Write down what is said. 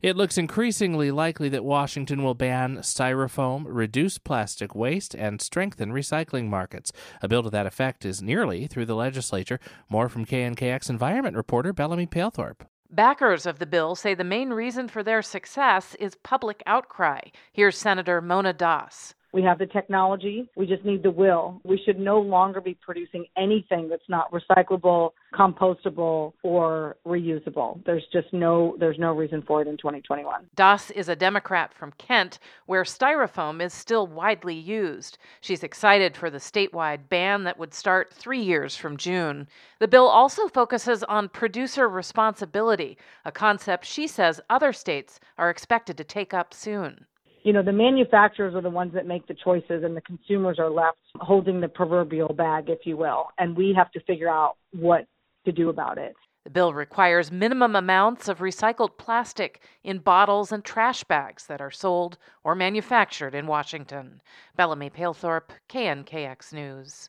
It looks increasingly likely that Washington will ban styrofoam, reduce plastic waste, and strengthen recycling markets. A bill to that effect is nearly through the legislature. More from KNKX environment reporter Bellamy Pailthorp. Backers of the bill say the main reason for their success is public outcry. Here's Senator Mona Das. We have the technology. We just need the will. We should no longer be producing anything that's not recyclable, compostable, or reusable. There's just no there's no reason for it in 2021. Das is a Democrat from Kent, where styrofoam is still widely used. She's excited for the statewide ban that would start 3 years from June. The bill also focuses on producer responsibility, a concept she says other states are expected to take up soon you know, the manufacturers are the ones that make the choices and the consumers are left holding the proverbial bag, if you will. And we have to figure out what to do about it. The bill requires minimum amounts of recycled plastic in bottles and trash bags that are sold or manufactured in Washington. Bellamy Pailthorp, KNKX News.